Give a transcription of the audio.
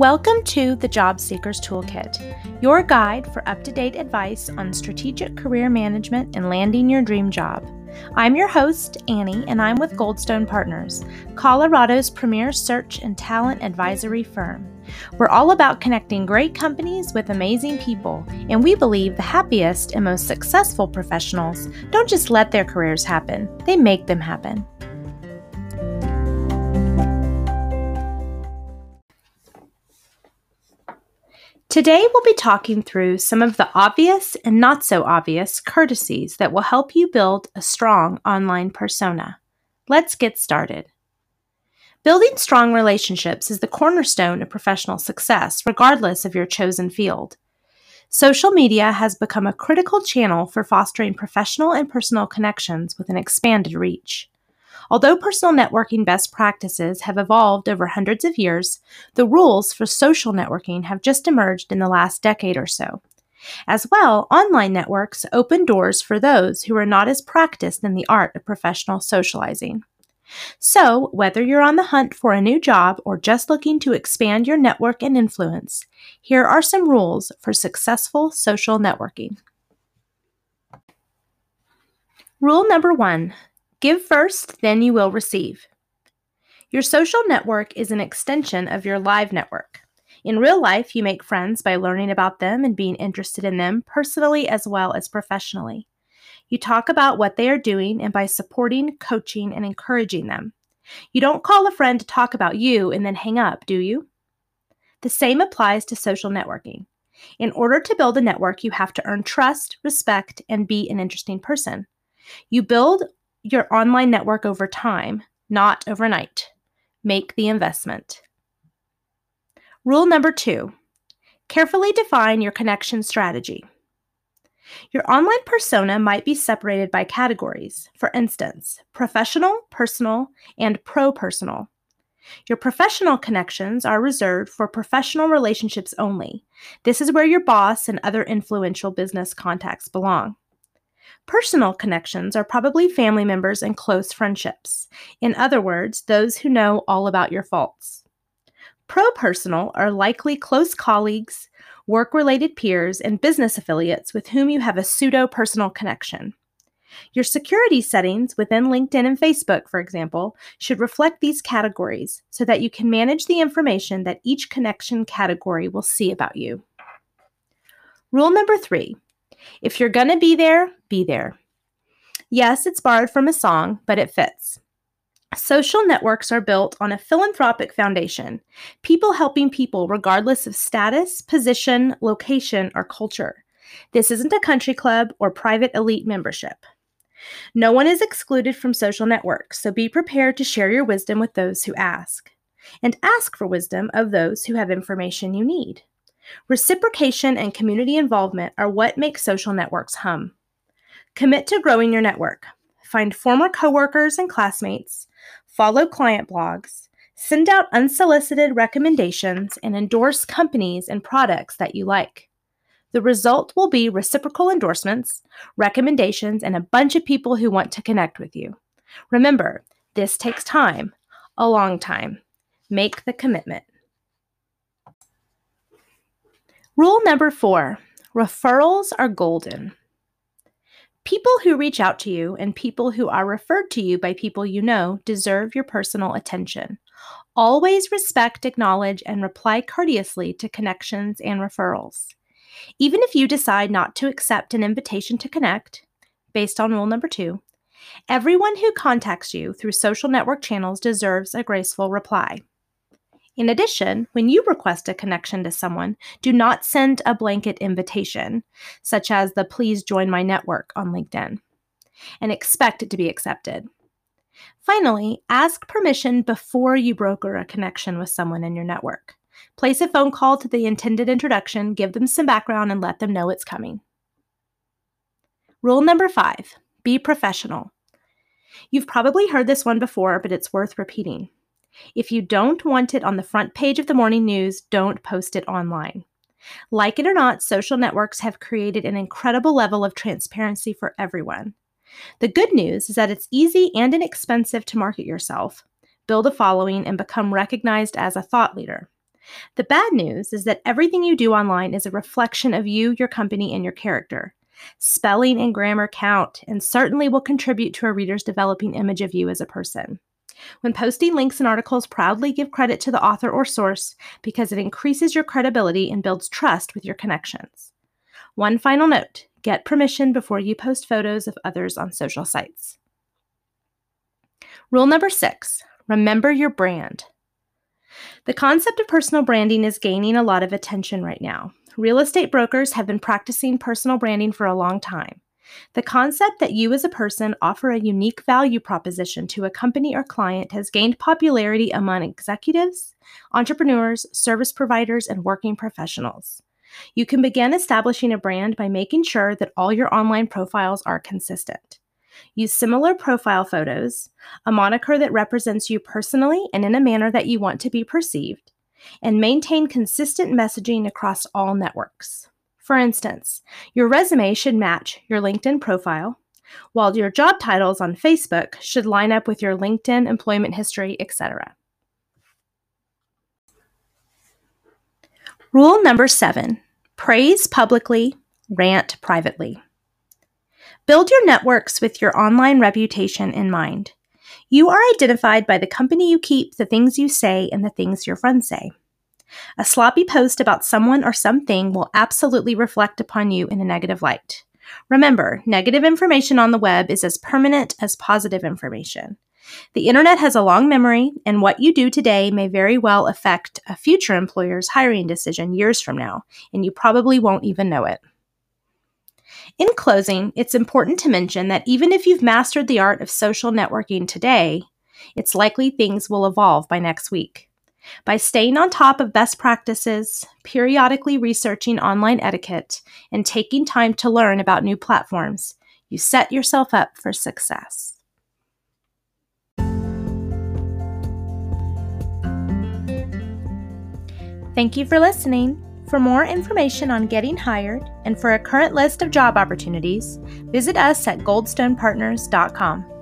Welcome to the Job Seekers Toolkit, your guide for up to date advice on strategic career management and landing your dream job. I'm your host, Annie, and I'm with Goldstone Partners, Colorado's premier search and talent advisory firm. We're all about connecting great companies with amazing people, and we believe the happiest and most successful professionals don't just let their careers happen, they make them happen. Today, we'll be talking through some of the obvious and not so obvious courtesies that will help you build a strong online persona. Let's get started. Building strong relationships is the cornerstone of professional success, regardless of your chosen field. Social media has become a critical channel for fostering professional and personal connections with an expanded reach. Although personal networking best practices have evolved over hundreds of years, the rules for social networking have just emerged in the last decade or so. As well, online networks open doors for those who are not as practiced in the art of professional socializing. So, whether you're on the hunt for a new job or just looking to expand your network and influence, here are some rules for successful social networking. Rule number one Give first, then you will receive. Your social network is an extension of your live network. In real life, you make friends by learning about them and being interested in them personally as well as professionally. You talk about what they are doing and by supporting, coaching, and encouraging them. You don't call a friend to talk about you and then hang up, do you? The same applies to social networking. In order to build a network, you have to earn trust, respect, and be an interesting person. You build your online network over time, not overnight. Make the investment. Rule number two carefully define your connection strategy. Your online persona might be separated by categories, for instance, professional, personal, and pro personal. Your professional connections are reserved for professional relationships only. This is where your boss and other influential business contacts belong. Personal connections are probably family members and close friendships. In other words, those who know all about your faults. Pro personal are likely close colleagues, work related peers, and business affiliates with whom you have a pseudo personal connection. Your security settings within LinkedIn and Facebook, for example, should reflect these categories so that you can manage the information that each connection category will see about you. Rule number three if you're going to be there, be there. Yes, it's borrowed from a song, but it fits. Social networks are built on a philanthropic foundation, people helping people regardless of status, position, location, or culture. This isn't a country club or private elite membership. No one is excluded from social networks, so be prepared to share your wisdom with those who ask. And ask for wisdom of those who have information you need. Reciprocation and community involvement are what make social networks hum. Commit to growing your network. Find former coworkers and classmates, follow client blogs, send out unsolicited recommendations, and endorse companies and products that you like. The result will be reciprocal endorsements, recommendations, and a bunch of people who want to connect with you. Remember, this takes time, a long time. Make the commitment. Rule number four referrals are golden. People who reach out to you and people who are referred to you by people you know deserve your personal attention. Always respect, acknowledge, and reply courteously to connections and referrals. Even if you decide not to accept an invitation to connect, based on rule number two, everyone who contacts you through social network channels deserves a graceful reply. In addition, when you request a connection to someone, do not send a blanket invitation, such as the please join my network on LinkedIn, and expect it to be accepted. Finally, ask permission before you broker a connection with someone in your network. Place a phone call to the intended introduction, give them some background, and let them know it's coming. Rule number five be professional. You've probably heard this one before, but it's worth repeating. If you don't want it on the front page of the morning news, don't post it online. Like it or not, social networks have created an incredible level of transparency for everyone. The good news is that it's easy and inexpensive to market yourself, build a following, and become recognized as a thought leader. The bad news is that everything you do online is a reflection of you, your company, and your character. Spelling and grammar count and certainly will contribute to a reader's developing image of you as a person. When posting links and articles, proudly give credit to the author or source because it increases your credibility and builds trust with your connections. One final note get permission before you post photos of others on social sites. Rule number six remember your brand. The concept of personal branding is gaining a lot of attention right now. Real estate brokers have been practicing personal branding for a long time. The concept that you as a person offer a unique value proposition to a company or client has gained popularity among executives, entrepreneurs, service providers, and working professionals. You can begin establishing a brand by making sure that all your online profiles are consistent. Use similar profile photos, a moniker that represents you personally and in a manner that you want to be perceived, and maintain consistent messaging across all networks. For instance, your resume should match your LinkedIn profile, while your job titles on Facebook should line up with your LinkedIn employment history, etc. Rule number seven praise publicly, rant privately. Build your networks with your online reputation in mind. You are identified by the company you keep, the things you say, and the things your friends say. A sloppy post about someone or something will absolutely reflect upon you in a negative light. Remember, negative information on the web is as permanent as positive information. The internet has a long memory, and what you do today may very well affect a future employer's hiring decision years from now, and you probably won't even know it. In closing, it's important to mention that even if you've mastered the art of social networking today, it's likely things will evolve by next week. By staying on top of best practices, periodically researching online etiquette, and taking time to learn about new platforms, you set yourself up for success. Thank you for listening. For more information on getting hired and for a current list of job opportunities, visit us at goldstonepartners.com.